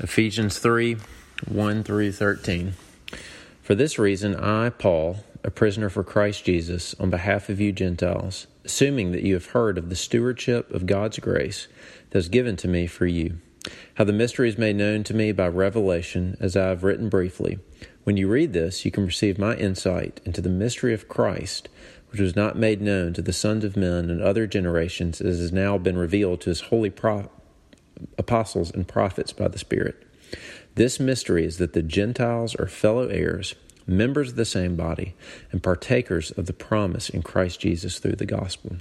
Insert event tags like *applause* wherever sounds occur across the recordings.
Ephesians 3 1 through 13. For this reason, I, Paul, a prisoner for Christ Jesus, on behalf of you Gentiles, assuming that you have heard of the stewardship of God's grace that was given to me for you, how the mystery is made known to me by revelation, as I have written briefly. When you read this, you can perceive my insight into the mystery of Christ, which was not made known to the sons of men in other generations, as has now been revealed to his holy prophets apostles and prophets by the Spirit. This mystery is that the Gentiles are fellow heirs, members of the same body, and partakers of the promise in Christ Jesus through the gospel.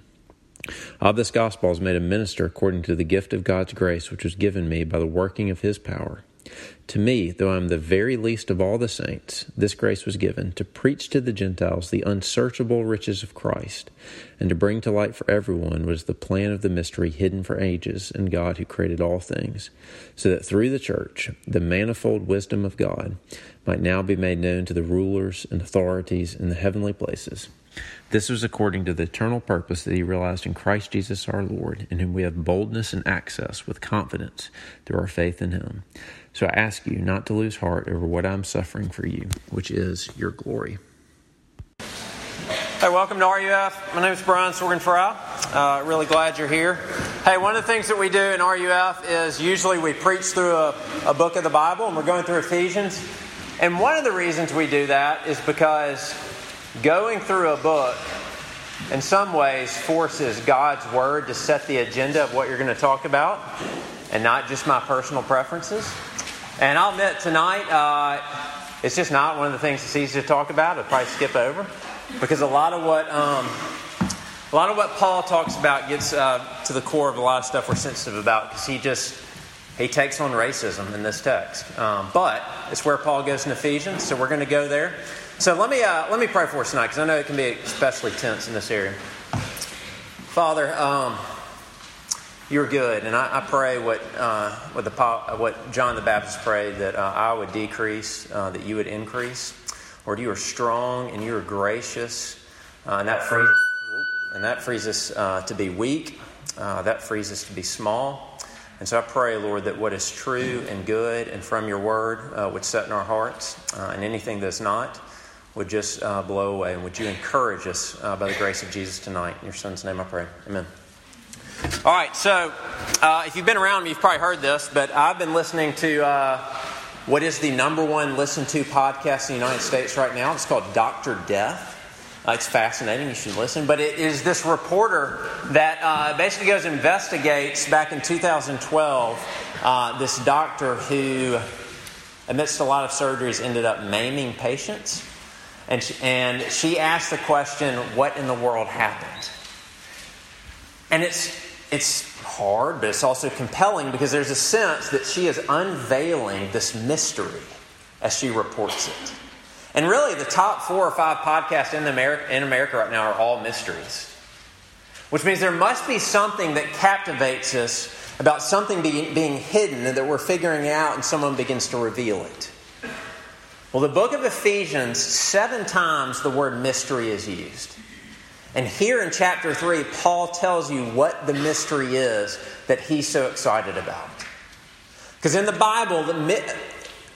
Of this gospel I made a minister according to the gift of God's grace which was given me by the working of his power. To me, though I am the very least of all the saints, this grace was given to preach to the Gentiles the unsearchable riches of Christ, and to bring to light for everyone was the plan of the mystery hidden for ages in God who created all things, so that through the church the manifold wisdom of God might now be made known to the rulers and authorities in the heavenly places. This was according to the eternal purpose that he realized in Christ Jesus our Lord, in whom we have boldness and access with confidence through our faith in him. So I ask you not to lose heart over what I'm suffering for you, which is your glory. Hey, welcome to RUF. My name is Brian Sorgenfrau. Uh, really glad you're here. Hey, one of the things that we do in RUF is usually we preach through a, a book of the Bible, and we're going through Ephesians. And one of the reasons we do that is because going through a book in some ways forces God's Word to set the agenda of what you're going to talk about and not just my personal preferences. And I'll admit tonight, uh, it's just not one of the things that's easy to talk about. I'll probably skip over because a lot of what um, a lot of what Paul talks about gets uh, to the core of a lot of stuff we're sensitive about because he just he takes on racism in this text. Um, but it's where Paul goes in Ephesians, so we're going to go there. So let me uh, let me pray for us tonight because I know it can be especially tense in this area. Father. Um, you're good. And I, I pray what, uh, what, the, what John the Baptist prayed that uh, I would decrease, uh, that you would increase. Lord, you are strong and you are gracious. Uh, and, that frees, and that frees us uh, to be weak, uh, that frees us to be small. And so I pray, Lord, that what is true and good and from your word would set in our hearts, and anything that's not would just blow away. And would you encourage us by the grace of Jesus tonight? In your son's name I pray. Amen. All right, so uh, if you've been around me, you've probably heard this, but I've been listening to uh, what is the number one listened to podcast in the United States right now. It's called Dr. Death. Uh, it's fascinating. You should listen. But it is this reporter that uh, basically goes investigates back in 2012 uh, this doctor who, amidst a lot of surgeries, ended up maiming patients. And she, and she asked the question, What in the world happened? And it's it's hard, but it's also compelling because there's a sense that she is unveiling this mystery as she reports it. And really, the top four or five podcasts in America, in America right now are all mysteries, which means there must be something that captivates us about something being, being hidden that we're figuring out and someone begins to reveal it. Well, the book of Ephesians, seven times the word mystery is used. And here in chapter 3, Paul tells you what the mystery is that he's so excited about. Because in the Bible, the,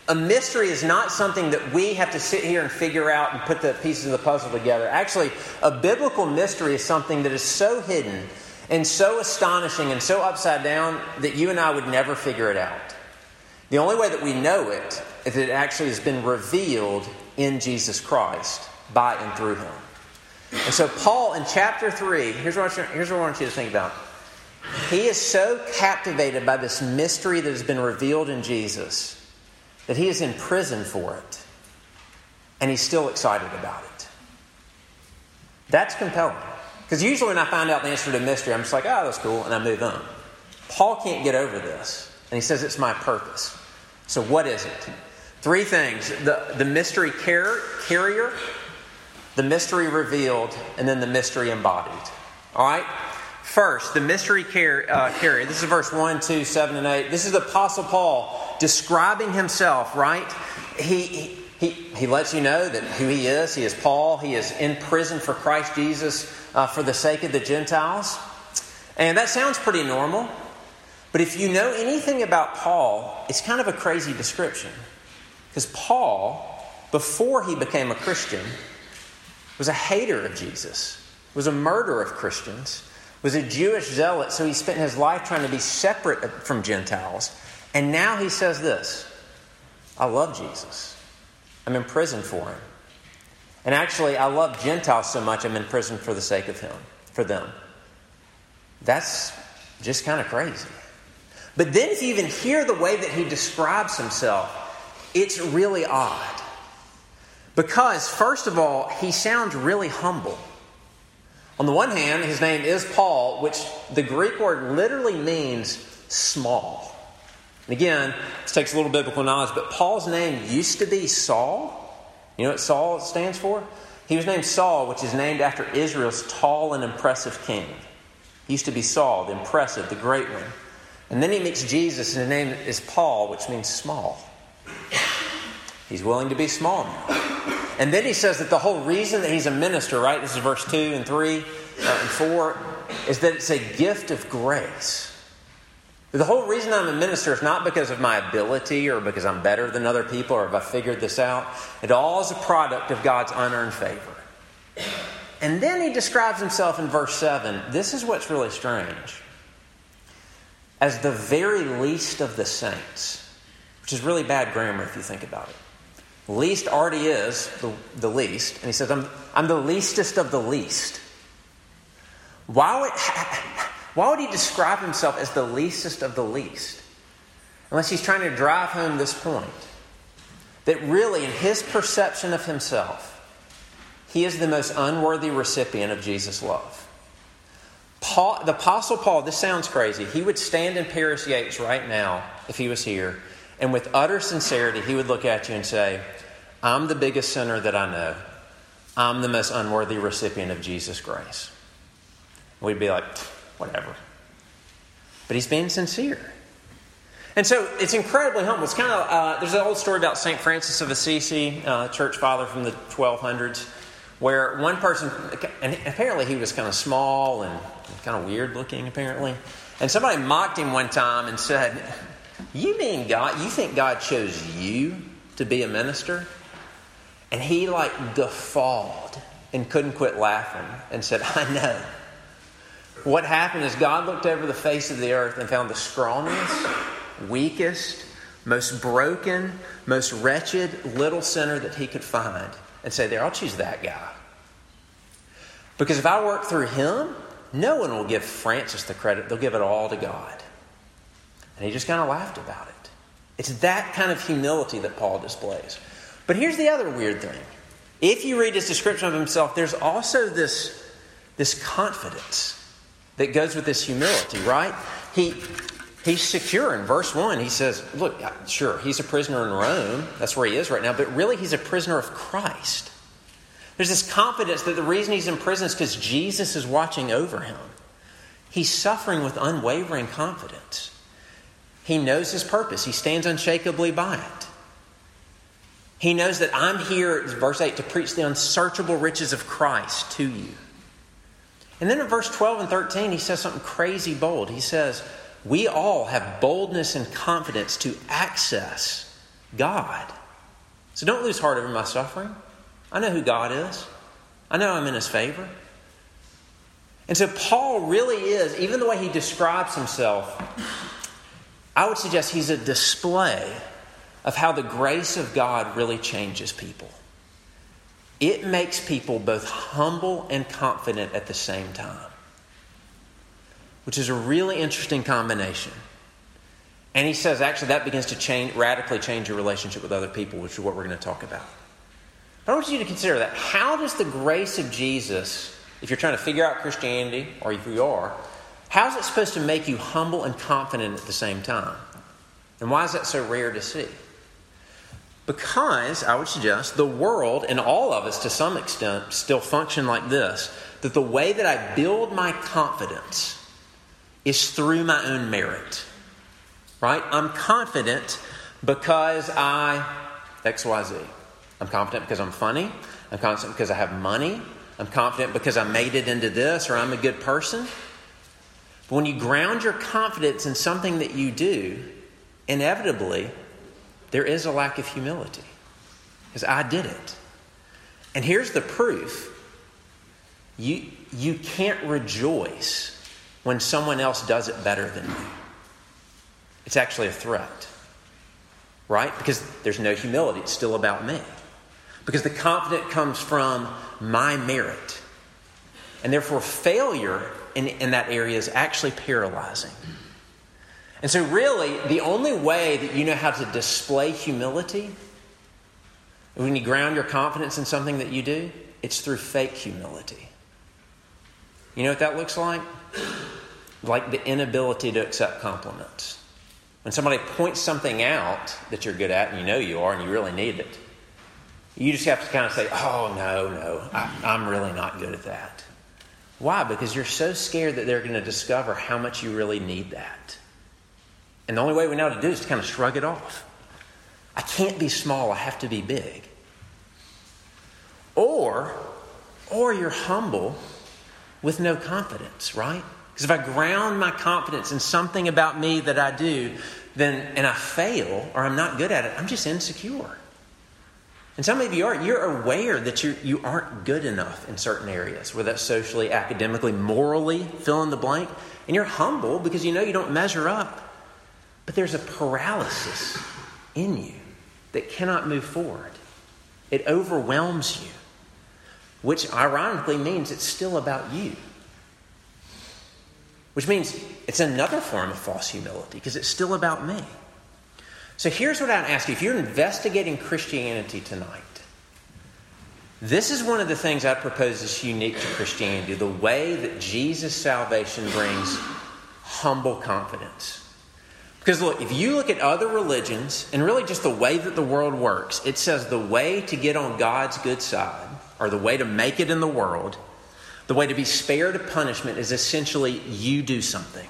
a mystery is not something that we have to sit here and figure out and put the pieces of the puzzle together. Actually, a biblical mystery is something that is so hidden and so astonishing and so upside down that you and I would never figure it out. The only way that we know it is that it actually has been revealed in Jesus Christ by and through him. And so, Paul in chapter 3, here's what, I, here's what I want you to think about. He is so captivated by this mystery that has been revealed in Jesus that he is in prison for it. And he's still excited about it. That's compelling. Because usually when I find out the answer to a mystery, I'm just like, oh, that's cool, and I move on. Paul can't get over this. And he says, it's my purpose. So, what is it? Three things the, the mystery car- carrier, the mystery revealed, and then the mystery embodied. All right? First, the mystery uh, carrier. This is verse 1, 2, 7, and 8. This is the Apostle Paul describing himself, right? He, he, he lets you know that who he is. He is Paul. He is in prison for Christ Jesus uh, for the sake of the Gentiles. And that sounds pretty normal. But if you know anything about Paul, it's kind of a crazy description. Because Paul, before he became a Christian, was a hater of Jesus, was a murderer of Christians, was a Jewish zealot, so he spent his life trying to be separate from Gentiles. And now he says this I love Jesus. I'm in prison for him. And actually, I love Gentiles so much, I'm in prison for the sake of him, for them. That's just kind of crazy. But then, if you even hear the way that he describes himself, it's really odd. Because, first of all, he sounds really humble. On the one hand, his name is Paul, which the Greek word literally means small. And again, this takes a little biblical knowledge, but Paul's name used to be Saul. You know what Saul stands for? He was named Saul, which is named after Israel's tall and impressive king. He used to be Saul, the impressive, the great one. And then he meets Jesus, and his name is Paul, which means small. He's willing to be small now. And then he says that the whole reason that he's a minister, right? This is verse 2 and 3 uh, and 4, is that it's a gift of grace. The whole reason I'm a minister is not because of my ability or because I'm better than other people or if I figured this out. It all is a product of God's unearned favor. And then he describes himself in verse 7. This is what's really strange. As the very least of the saints, which is really bad grammar if you think about it. Least already is the, the least. And he says, I'm, I'm the leastest of the least. Why would, *laughs* why would he describe himself as the leastest of the least? Unless he's trying to drive home this point that really, in his perception of himself, he is the most unworthy recipient of Jesus' love. Paul, the Apostle Paul, this sounds crazy. He would stand in Paris Yates right now if he was here, and with utter sincerity, he would look at you and say, I'm the biggest sinner that I know. I'm the most unworthy recipient of Jesus' grace. We'd be like, whatever. But he's being sincere. And so it's incredibly humble. It's kind of, uh, there's an old story about St. Francis of Assisi, uh, church father from the 1200s, where one person, and apparently he was kind of small and kind of weird looking, apparently. And somebody mocked him one time and said, You mean God, you think God chose you to be a minister? And he like guffawed and couldn't quit laughing and said, I know. What happened is God looked over the face of the earth and found the strongest, weakest, most broken, most wretched little sinner that he could find and say, There, I'll choose that guy. Because if I work through him, no one will give Francis the credit. They'll give it all to God. And he just kind of laughed about it. It's that kind of humility that Paul displays. But here's the other weird thing. If you read his description of himself, there's also this, this confidence that goes with this humility, right? He, he's secure. In verse 1, he says, Look, sure, he's a prisoner in Rome. That's where he is right now, but really he's a prisoner of Christ. There's this confidence that the reason he's in prison is because Jesus is watching over him. He's suffering with unwavering confidence. He knows his purpose, he stands unshakably by it. He knows that I'm here, verse 8, to preach the unsearchable riches of Christ to you. And then in verse 12 and 13, he says something crazy bold. He says, We all have boldness and confidence to access God. So don't lose heart over my suffering. I know who God is, I know I'm in his favor. And so Paul really is, even the way he describes himself, I would suggest he's a display of how the grace of God really changes people it makes people both humble and confident at the same time, which is a really interesting combination. And he says actually that begins to change, radically change your relationship with other people, which is what we're going to talk about. But I want you to consider that. How does the grace of Jesus, if you're trying to figure out Christianity, or if you are, how is it supposed to make you humble and confident at the same time? And why is that so rare to see? Because, I would suggest, the world and all of us to some extent still function like this that the way that I build my confidence is through my own merit. Right? I'm confident because I XYZ. I'm confident because I'm funny. I'm confident because I have money. I'm confident because I made it into this or I'm a good person. But when you ground your confidence in something that you do, inevitably, there is a lack of humility. Because I did it. And here's the proof you, you can't rejoice when someone else does it better than you. It's actually a threat, right? Because there's no humility, it's still about me. Because the confidence comes from my merit. And therefore, failure in, in that area is actually paralyzing. And so, really, the only way that you know how to display humility, when you ground your confidence in something that you do, it's through fake humility. You know what that looks like? Like the inability to accept compliments. When somebody points something out that you're good at, and you know you are, and you really need it, you just have to kind of say, Oh, no, no, I, I'm really not good at that. Why? Because you're so scared that they're going to discover how much you really need that. And the only way we know to do is to kind of shrug it off. I can't be small, I have to be big. Or, or you're humble with no confidence, right? Because if I ground my confidence in something about me that I do, then and I fail or I'm not good at it, I'm just insecure. And some of you are, you're aware that you, you aren't good enough in certain areas, whether that's socially, academically, morally, fill in the blank. And you're humble because you know you don't measure up. But there's a paralysis in you that cannot move forward. It overwhelms you, which ironically means it's still about you. Which means it's another form of false humility because it's still about me. So here's what I'd ask you if you're investigating Christianity tonight, this is one of the things I propose is unique to Christianity the way that Jesus' salvation brings humble confidence. Because look, if you look at other religions and really just the way that the world works, it says the way to get on God's good side, or the way to make it in the world, the way to be spared punishment is essentially you do something.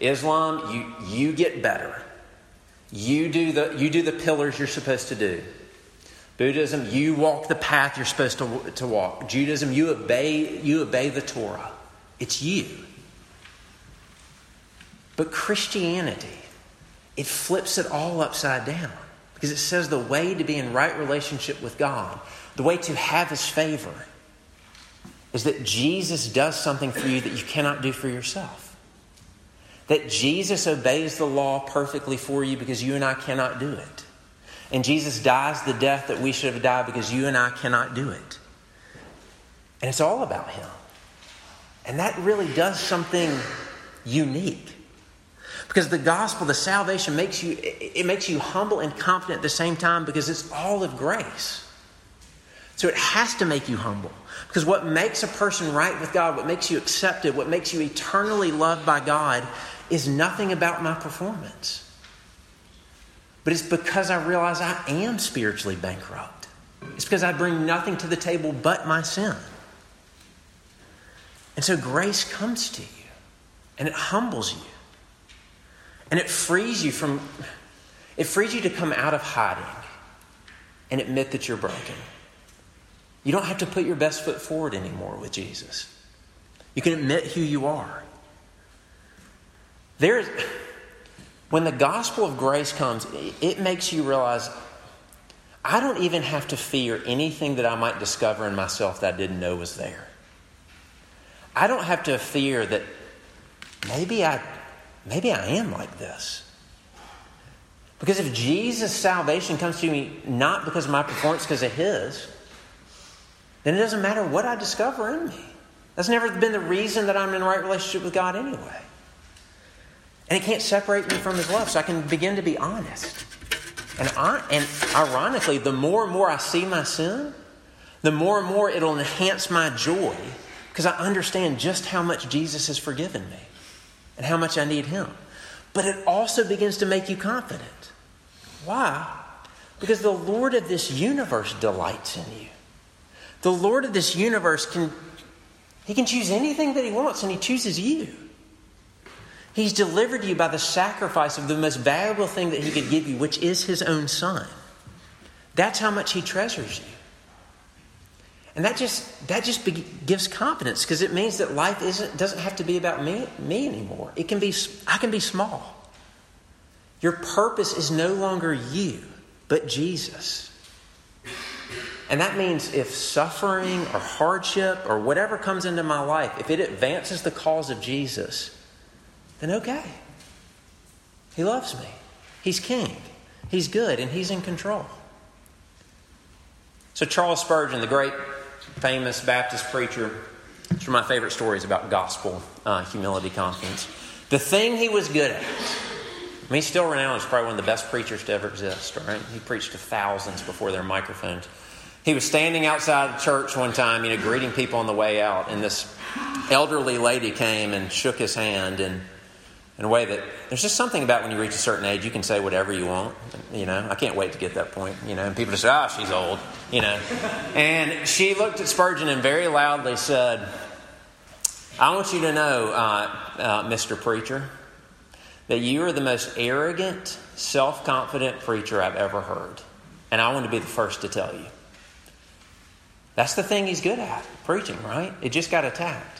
Islam, you, you get better. You do, the, you do the pillars you're supposed to do. Buddhism, you walk the path you're supposed to, to walk. Judaism, you obey, you obey the Torah. It's you. But Christianity, it flips it all upside down because it says the way to be in right relationship with God, the way to have His favor, is that Jesus does something for you that you cannot do for yourself. That Jesus obeys the law perfectly for you because you and I cannot do it. And Jesus dies the death that we should have died because you and I cannot do it. And it's all about Him. And that really does something unique. Because the gospel, the salvation makes you it makes you humble and confident at the same time because it's all of grace. So it has to make you humble. Because what makes a person right with God, what makes you accepted, what makes you eternally loved by God is nothing about my performance. But it's because I realize I am spiritually bankrupt. It's because I bring nothing to the table but my sin. And so grace comes to you and it humbles you. And it frees you from, it frees you to come out of hiding and admit that you're broken. You don't have to put your best foot forward anymore with Jesus. You can admit who you are. There is, when the gospel of grace comes, it makes you realize I don't even have to fear anything that I might discover in myself that I didn't know was there. I don't have to fear that maybe I maybe I am like this. Because if Jesus' salvation comes to me not because of my performance, because of His, then it doesn't matter what I discover in me. That's never been the reason that I'm in right relationship with God anyway. And it can't separate me from His love, so I can begin to be honest. And, I, and ironically, the more and more I see my sin, the more and more it'll enhance my joy because I understand just how much Jesus has forgiven me and how much I need Him. But it also begins to make you confident. Why? Because the Lord of this universe delights in you. The Lord of this universe can He can choose anything that He wants, and He chooses you. He's delivered you by the sacrifice of the most valuable thing that He could give you, which is His own Son. That's how much He treasures you. And that just that just be, gives confidence because it means that life isn't doesn't have to be about me me anymore. It can be I can be small. Your purpose is no longer you, but Jesus. And that means if suffering or hardship or whatever comes into my life, if it advances the cause of Jesus, then okay. He loves me. He's king. He's good and he's in control. So Charles Spurgeon, the great famous Baptist preacher, it's one of my favorite stories about gospel uh, humility confidence. The thing he was good at, I mean, he's still renowned as probably one of the best preachers to ever exist, right? He preached to thousands before their microphones. He was standing outside the church one time, you know, greeting people on the way out, and this elderly lady came and shook his hand and in a way that there's just something about when you reach a certain age, you can say whatever you want. You know, I can't wait to get that point. You know, and people just say, "Ah, oh, she's old." You know, and she looked at Spurgeon and very loudly said, "I want you to know, uh, uh, Mr. Preacher, that you are the most arrogant, self-confident preacher I've ever heard, and I want to be the first to tell you." That's the thing he's good at, preaching, right? It just got attacked.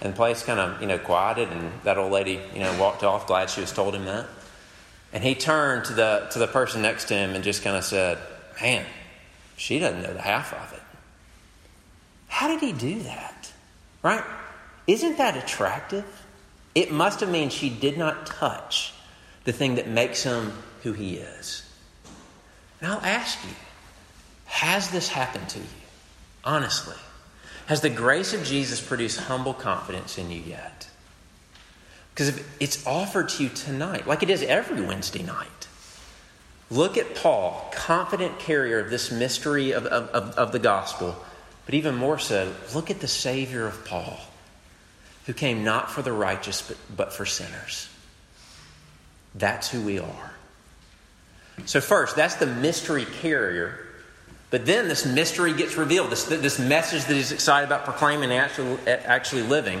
And the place kind of, you know, quieted, and that old lady, you know, walked off, glad she was told him that. And he turned to the, to the person next to him and just kind of said, Man, she doesn't know the half of it. How did he do that? Right? Isn't that attractive? It must have meant she did not touch the thing that makes him who he is. And I'll ask you, has this happened to you? Honestly. Has the grace of Jesus produced humble confidence in you yet? Because it's offered to you tonight, like it is every Wednesday night. Look at Paul, confident carrier of this mystery of, of, of, of the gospel, but even more so, look at the Savior of Paul, who came not for the righteous, but, but for sinners. That's who we are. So, first, that's the mystery carrier but then this mystery gets revealed, this, this message that he's excited about proclaiming and actually, actually living.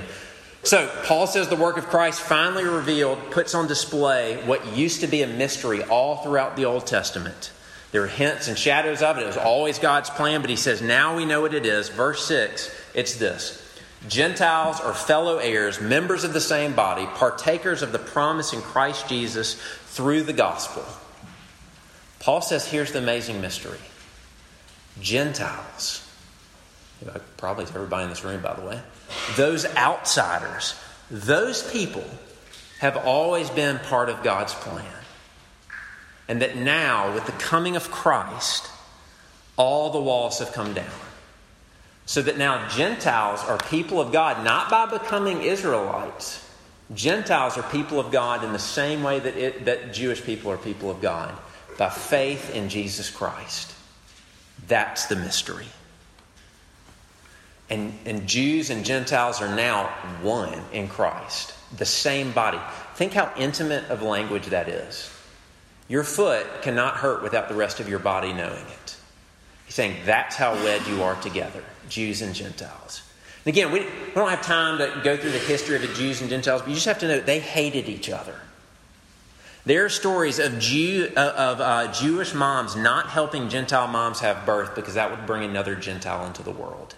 So, Paul says the work of Christ finally revealed puts on display what used to be a mystery all throughout the Old Testament. There are hints and shadows of it. It was always God's plan, but he says now we know what it is. Verse 6 it's this Gentiles are fellow heirs, members of the same body, partakers of the promise in Christ Jesus through the gospel. Paul says here's the amazing mystery Gentiles, probably to everybody in this room, by the way, those outsiders, those people have always been part of God's plan. And that now, with the coming of Christ, all the walls have come down. So that now Gentiles are people of God, not by becoming Israelites. Gentiles are people of God in the same way that, it, that Jewish people are people of God, by faith in Jesus Christ. That's the mystery. And, and Jews and Gentiles are now one in Christ, the same body. Think how intimate of language that is. Your foot cannot hurt without the rest of your body knowing it. He's saying that's how wed you are together, Jews and Gentiles. And again, we, we don't have time to go through the history of the Jews and Gentiles, but you just have to know they hated each other. There are stories of, Jew, of uh, Jewish moms not helping Gentile moms have birth because that would bring another Gentile into the world.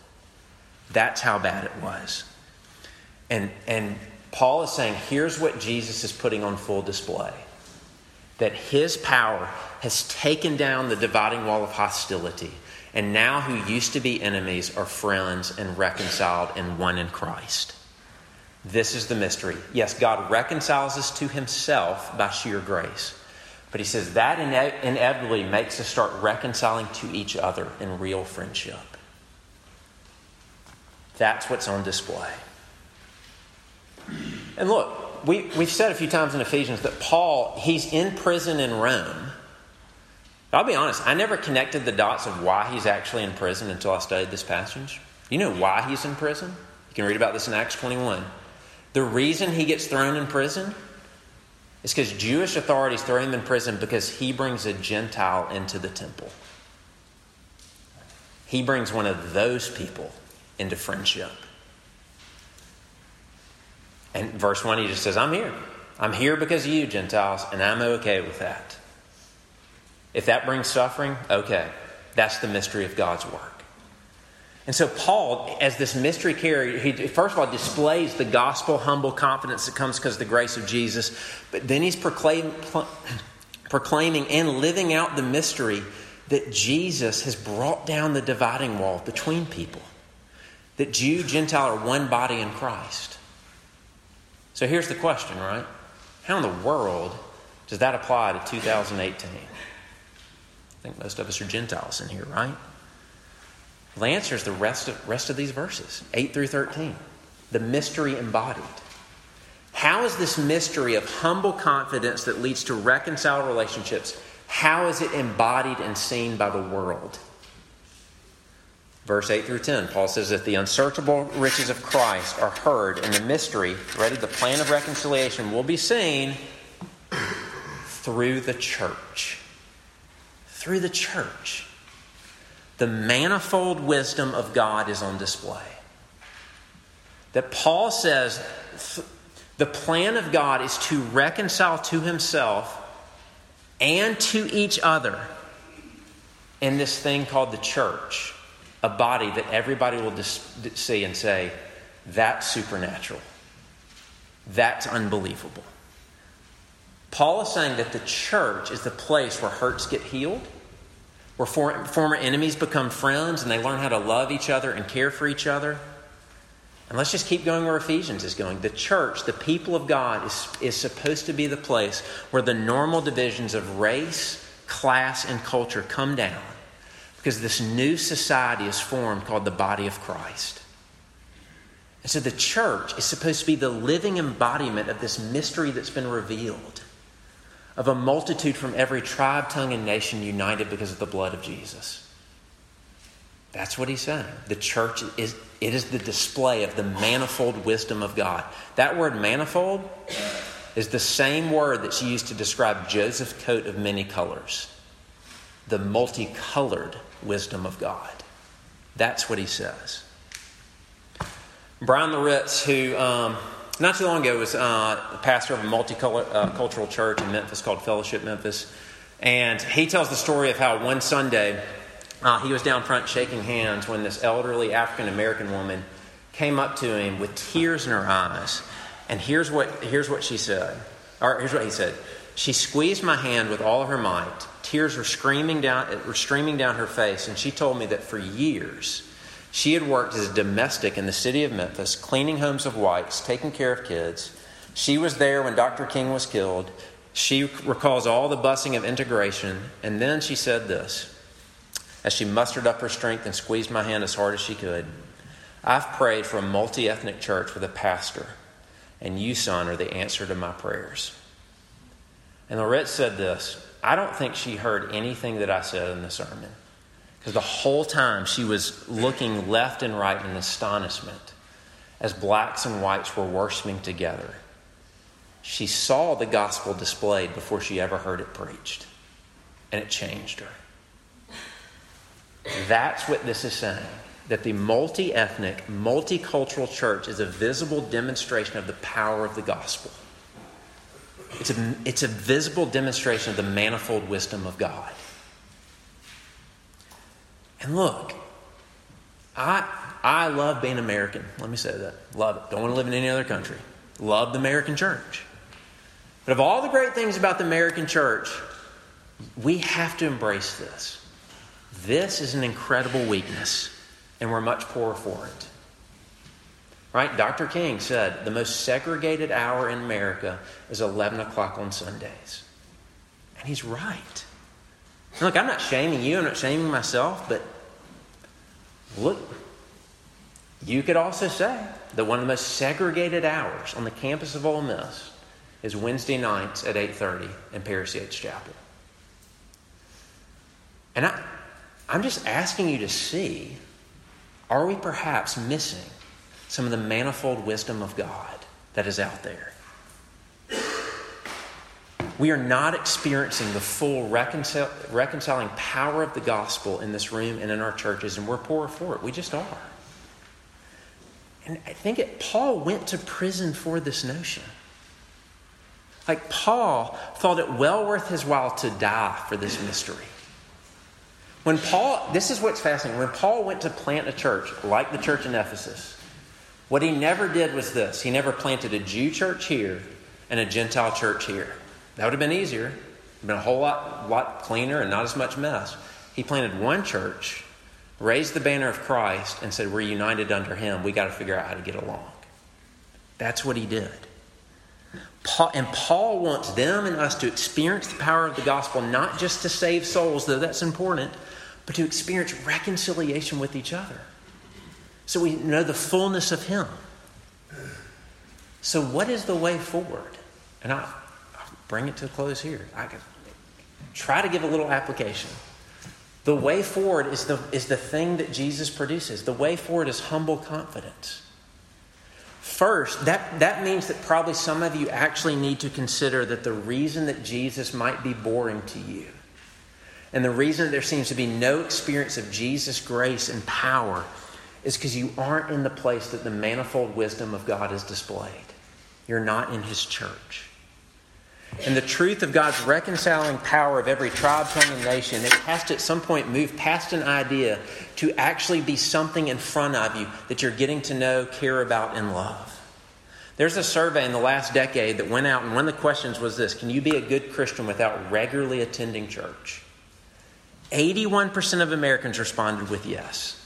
That's how bad it was. And, and Paul is saying here's what Jesus is putting on full display that his power has taken down the dividing wall of hostility. And now, who used to be enemies are friends and reconciled and one in Christ. This is the mystery. Yes, God reconciles us to himself by sheer grace. But he says that ine- inevitably makes us start reconciling to each other in real friendship. That's what's on display. And look, we, we've said a few times in Ephesians that Paul, he's in prison in Rome. I'll be honest, I never connected the dots of why he's actually in prison until I studied this passage. You know why he's in prison? You can read about this in Acts 21. The reason he gets thrown in prison is because Jewish authorities throw him in prison because he brings a Gentile into the temple. He brings one of those people into friendship. And verse 1, he just says, I'm here. I'm here because of you, Gentiles, and I'm okay with that. If that brings suffering, okay. That's the mystery of God's work. And so, Paul, as this mystery carrier, he first of all displays the gospel humble confidence that comes because of the grace of Jesus, but then he's proclaim, proclaiming and living out the mystery that Jesus has brought down the dividing wall between people, that Jew, Gentile are one body in Christ. So, here's the question, right? How in the world does that apply to 2018? I think most of us are Gentiles in here, right? Well, the answer is the rest of, rest of these verses, 8 through 13. The mystery embodied. How is this mystery of humble confidence that leads to reconciled relationships, how is it embodied and seen by the world? Verse 8 through 10, Paul says that the unsearchable riches of Christ are heard, and the mystery, ready, the plan of reconciliation will be seen through the church. Through the church the manifold wisdom of God is on display. That Paul says the plan of God is to reconcile to himself and to each other in this thing called the church, a body that everybody will see and say, that's supernatural. That's unbelievable. Paul is saying that the church is the place where hurts get healed where for, former enemies become friends and they learn how to love each other and care for each other. And let's just keep going where Ephesians is going. The church, the people of God, is, is supposed to be the place where the normal divisions of race, class, and culture come down because this new society is formed called the body of Christ. And so the church is supposed to be the living embodiment of this mystery that's been revealed of a multitude from every tribe, tongue, and nation united because of the blood of Jesus. That's what he's saying. The church is it is the display of the manifold wisdom of God. That word manifold is the same word that's used to describe Joseph's coat of many colors. The multicolored wisdom of God. That's what he says. Bryan Loritts, who um, not too long ago, was uh, pastor of a multicultural uh, church in Memphis called Fellowship Memphis. And he tells the story of how one Sunday uh, he was down front shaking hands when this elderly African American woman came up to him with tears in her eyes. And here's what, here's what she said, or here's what he said. She squeezed my hand with all of her might. Tears were screaming down, were streaming down her face, and she told me that for years she had worked as a domestic in the city of Memphis, cleaning homes of whites, taking care of kids. She was there when Dr. King was killed. She recalls all the busing of integration. And then she said this as she mustered up her strength and squeezed my hand as hard as she could I've prayed for a multi ethnic church with a pastor, and you, son, are the answer to my prayers. And Loritts said this I don't think she heard anything that I said in the sermon. Because the whole time she was looking left and right in astonishment as blacks and whites were worshiping together. She saw the gospel displayed before she ever heard it preached, and it changed her. That's what this is saying that the multi ethnic, multicultural church is a visible demonstration of the power of the gospel. It's a, it's a visible demonstration of the manifold wisdom of God. And look, I, I love being American. Let me say that. Love it. Don't want to live in any other country. Love the American church. But of all the great things about the American church, we have to embrace this. This is an incredible weakness, and we're much poorer for it. Right? Dr. King said the most segregated hour in America is 11 o'clock on Sundays. And he's right. Look, I'm not shaming you, I'm not shaming myself, but look, you could also say that one of the most segregated hours on the campus of Ole Miss is Wednesday nights at 8.30 in Paris Yates Chapel. And I, I'm just asking you to see, are we perhaps missing some of the manifold wisdom of God that is out there? We are not experiencing the full reconcil- reconciling power of the gospel in this room and in our churches, and we're poor for it. We just are. And I think it, Paul went to prison for this notion. Like Paul thought it well worth his while to die for this mystery. When Paul, this is what's fascinating. When Paul went to plant a church, like the church in Ephesus, what he never did was this he never planted a Jew church here and a Gentile church here. That would have been easier, been a whole lot, lot cleaner and not as much mess. He planted one church, raised the banner of Christ, and said, We're united under him. We got to figure out how to get along. That's what he did. Paul, and Paul wants them and us to experience the power of the gospel, not just to save souls, though that's important, but to experience reconciliation with each other. So we know the fullness of Him. So, what is the way forward? And I, bring it to a close here. I can try to give a little application. The way forward is the, is the thing that Jesus produces. The way forward is humble confidence. First, that, that means that probably some of you actually need to consider that the reason that Jesus might be boring to you, and the reason that there seems to be no experience of Jesus' grace and power, is because you aren't in the place that the manifold wisdom of God is displayed. You're not in His church. And the truth of God's reconciling power of every tribe, tongue, and nation, it has to at some point move past an idea to actually be something in front of you that you're getting to know, care about, and love. There's a survey in the last decade that went out, and one of the questions was this Can you be a good Christian without regularly attending church? 81% of Americans responded with yes.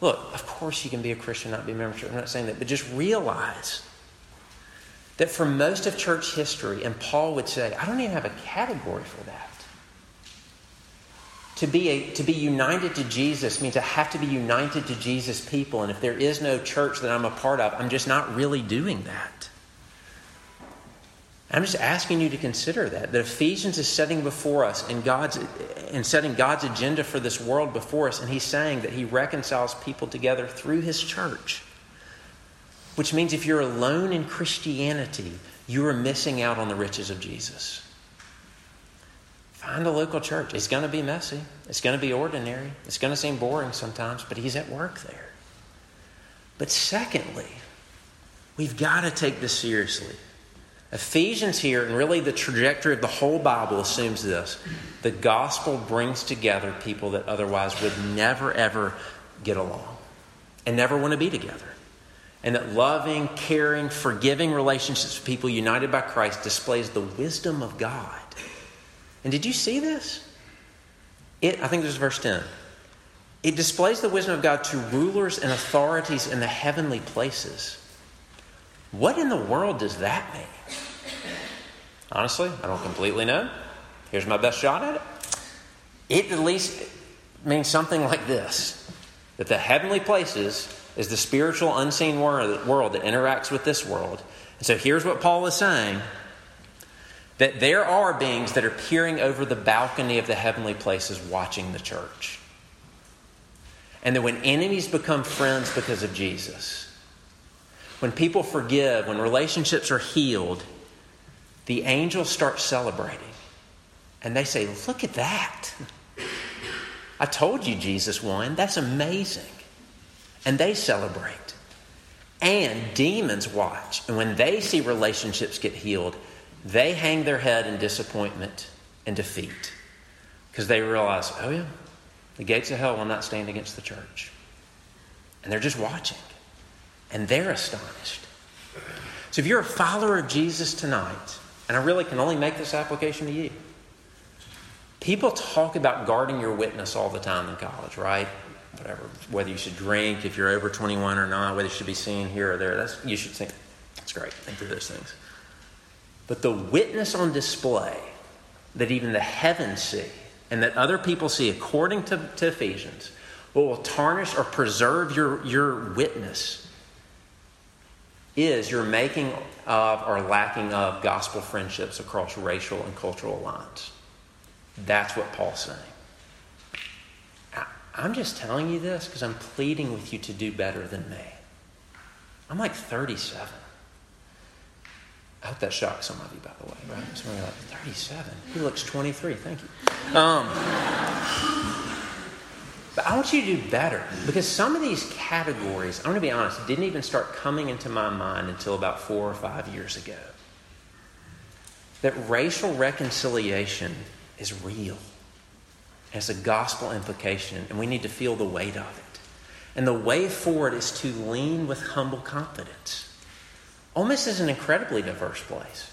Look, of course you can be a Christian, not be a member of church. I'm not saying that, but just realize that for most of church history, and Paul would say, I don't even have a category for that. To be, a, to be united to Jesus means I have to be united to Jesus' people. And if there is no church that I'm a part of, I'm just not really doing that. I'm just asking you to consider that. That Ephesians is setting before us and God's and setting God's agenda for this world before us, and He's saying that He reconciles people together through His church. Which means if you're alone in Christianity, you are missing out on the riches of Jesus. Find a local church. It's going to be messy. It's going to be ordinary. It's going to seem boring sometimes, but He's at work there. But secondly, we've got to take this seriously. Ephesians here, and really the trajectory of the whole Bible assumes this the gospel brings together people that otherwise would never, ever get along and never want to be together. And that loving, caring, forgiving relationships with people united by Christ displays the wisdom of God. And did you see this? It, I think this is verse 10. It displays the wisdom of God to rulers and authorities in the heavenly places. What in the world does that mean? Honestly, I don't completely know. Here's my best shot at it. It at least means something like this that the heavenly places is the spiritual, unseen world that interacts with this world. And so here's what Paul is saying that there are beings that are peering over the balcony of the heavenly places watching the church. And that when enemies become friends because of Jesus, when people forgive, when relationships are healed, the angels start celebrating. And they say, Look at that. I told you Jesus won. That's amazing. And they celebrate. And demons watch. And when they see relationships get healed, they hang their head in disappointment and defeat. Because they realize, oh, yeah, the gates of hell will not stand against the church. And they're just watching. And they're astonished. So if you're a follower of Jesus tonight, and I really can only make this application to you. People talk about guarding your witness all the time in college, right? Whatever, whether you should drink, if you're over 21 or not, whether you should be seen here or there. That's you should think. That's great. Think through those things. But the witness on display that even the heavens see and that other people see, according to, to Ephesians, what will tarnish or preserve your, your witness is your making of or lacking of gospel friendships across racial and cultural lines. That's what Paul's saying. I'm just telling you this because I'm pleading with you to do better than me. I'm like 37. I hope that shocks some of you, by the way, right? Some of you are like, 37? He looks 23. Thank you. Um, but I want you to do better because some of these categories, I'm going to be honest, didn't even start coming into my mind until about four or five years ago. That racial reconciliation is real. It's a gospel implication, and we need to feel the weight of it. And the way forward is to lean with humble confidence. Ole Miss is an incredibly diverse place.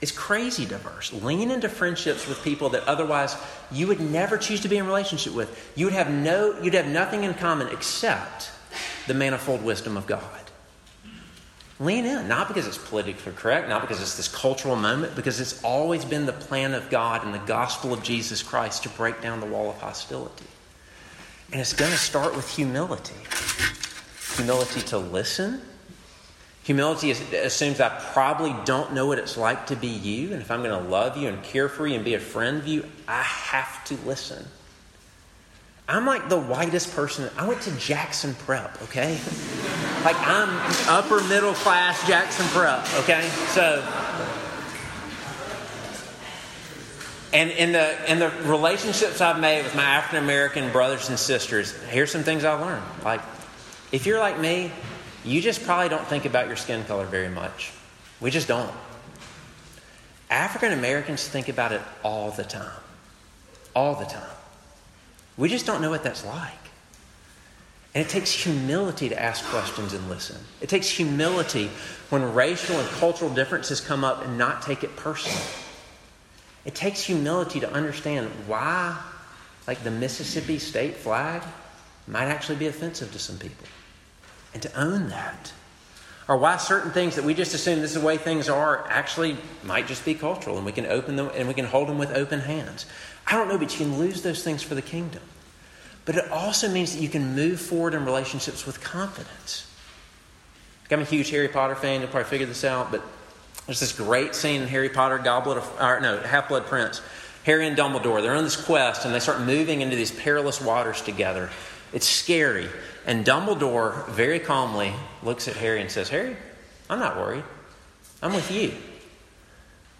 It's crazy diverse. Lean into friendships with people that otherwise you would never choose to be in relationship with. You would have no you'd have nothing in common except the manifold wisdom of God. Lean in, not because it's politically correct, not because it's this cultural moment, because it's always been the plan of God and the gospel of Jesus Christ to break down the wall of hostility. And it's going to start with humility humility to listen. Humility assumes I probably don't know what it's like to be you, and if I'm going to love you and care for you and be a friend of you, I have to listen. I'm like the whitest person. I went to Jackson Prep, okay? Like I'm upper middle class Jackson Prep, okay? So and in the in the relationships I've made with my African American brothers and sisters, here's some things I've learned. Like if you're like me, you just probably don't think about your skin color very much. We just don't. African Americans think about it all the time. All the time. We just don't know what that's like. And it takes humility to ask questions and listen. It takes humility when racial and cultural differences come up and not take it personally. It takes humility to understand why, like the Mississippi state flag, might actually be offensive to some people. And to own that. Or why certain things that we just assume this is the way things are actually might just be cultural and we can open them and we can hold them with open hands. I don't know, but you can lose those things for the kingdom. But it also means that you can move forward in relationships with confidence. I'm a huge Harry Potter fan. You'll probably figure this out, but there's this great scene in Harry Potter, Goblet of, or no, Half Blood Prince. Harry and Dumbledore, they're on this quest and they start moving into these perilous waters together. It's scary. And Dumbledore very calmly looks at Harry and says, Harry, I'm not worried. I'm with you.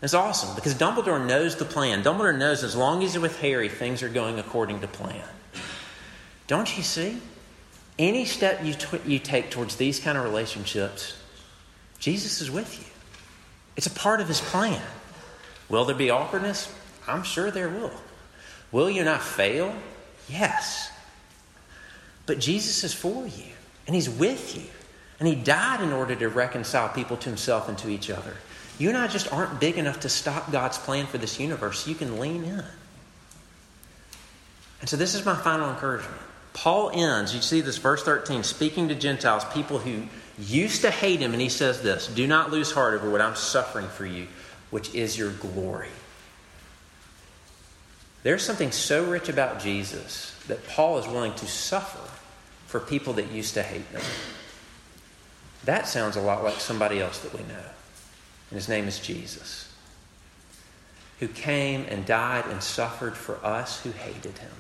It's awesome because Dumbledore knows the plan. Dumbledore knows as long as he's with Harry, things are going according to plan. Don't you see? Any step you, you take towards these kind of relationships, Jesus is with you. It's a part of his plan. Will there be awkwardness? I'm sure there will. Will you not fail? Yes. But Jesus is for you, and he's with you. And he died in order to reconcile people to himself and to each other. You and I just aren't big enough to stop God's plan for this universe. You can lean in. And so, this is my final encouragement. Paul ends, you see this verse 13, speaking to Gentiles, people who used to hate him, and he says this Do not lose heart over what I'm suffering for you, which is your glory. There's something so rich about Jesus that Paul is willing to suffer for people that used to hate them. That sounds a lot like somebody else that we know and his name is Jesus, who came and died and suffered for us who hated him.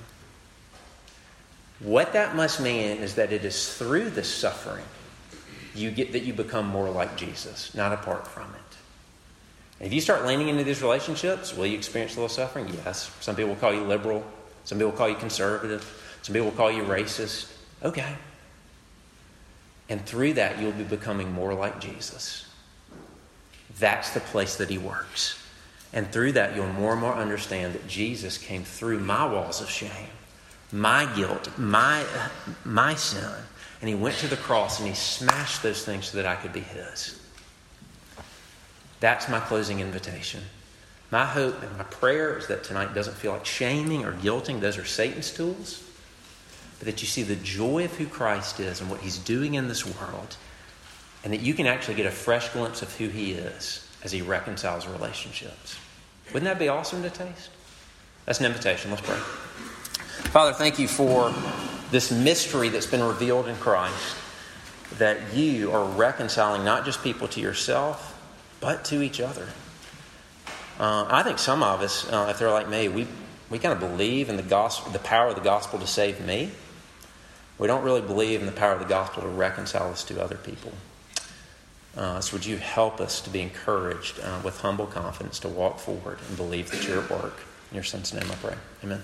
What that must mean is that it is through this suffering you get that you become more like Jesus, not apart from it. If you start leaning into these relationships, will you experience a little suffering? Yes. Some people will call you liberal. Some people will call you conservative. Some people will call you racist. Okay. And through that, you'll be becoming more like Jesus. That's the place that He works. And through that, you'll more and more understand that Jesus came through my walls of shame, my guilt, my, my sin, and He went to the cross and He smashed those things so that I could be His. That's my closing invitation. My hope and my prayer is that tonight doesn't feel like shaming or guilting. Those are Satan's tools. But that you see the joy of who Christ is and what He's doing in this world and that you can actually get a fresh glimpse of who He is as He reconciles relationships. Wouldn't that be awesome to taste? That's an invitation. Let's pray. Father, thank you for this mystery that's been revealed in Christ that you are reconciling not just people to yourself, but to each other. Uh, I think some of us, uh, if they're like me, we, we kind of believe in the gospel, the power of the gospel to save me. We don't really believe in the power of the gospel to reconcile us to other people. Uh, so, would you help us to be encouraged uh, with humble confidence to walk forward and believe that you're at work? In your son's name I pray. Amen.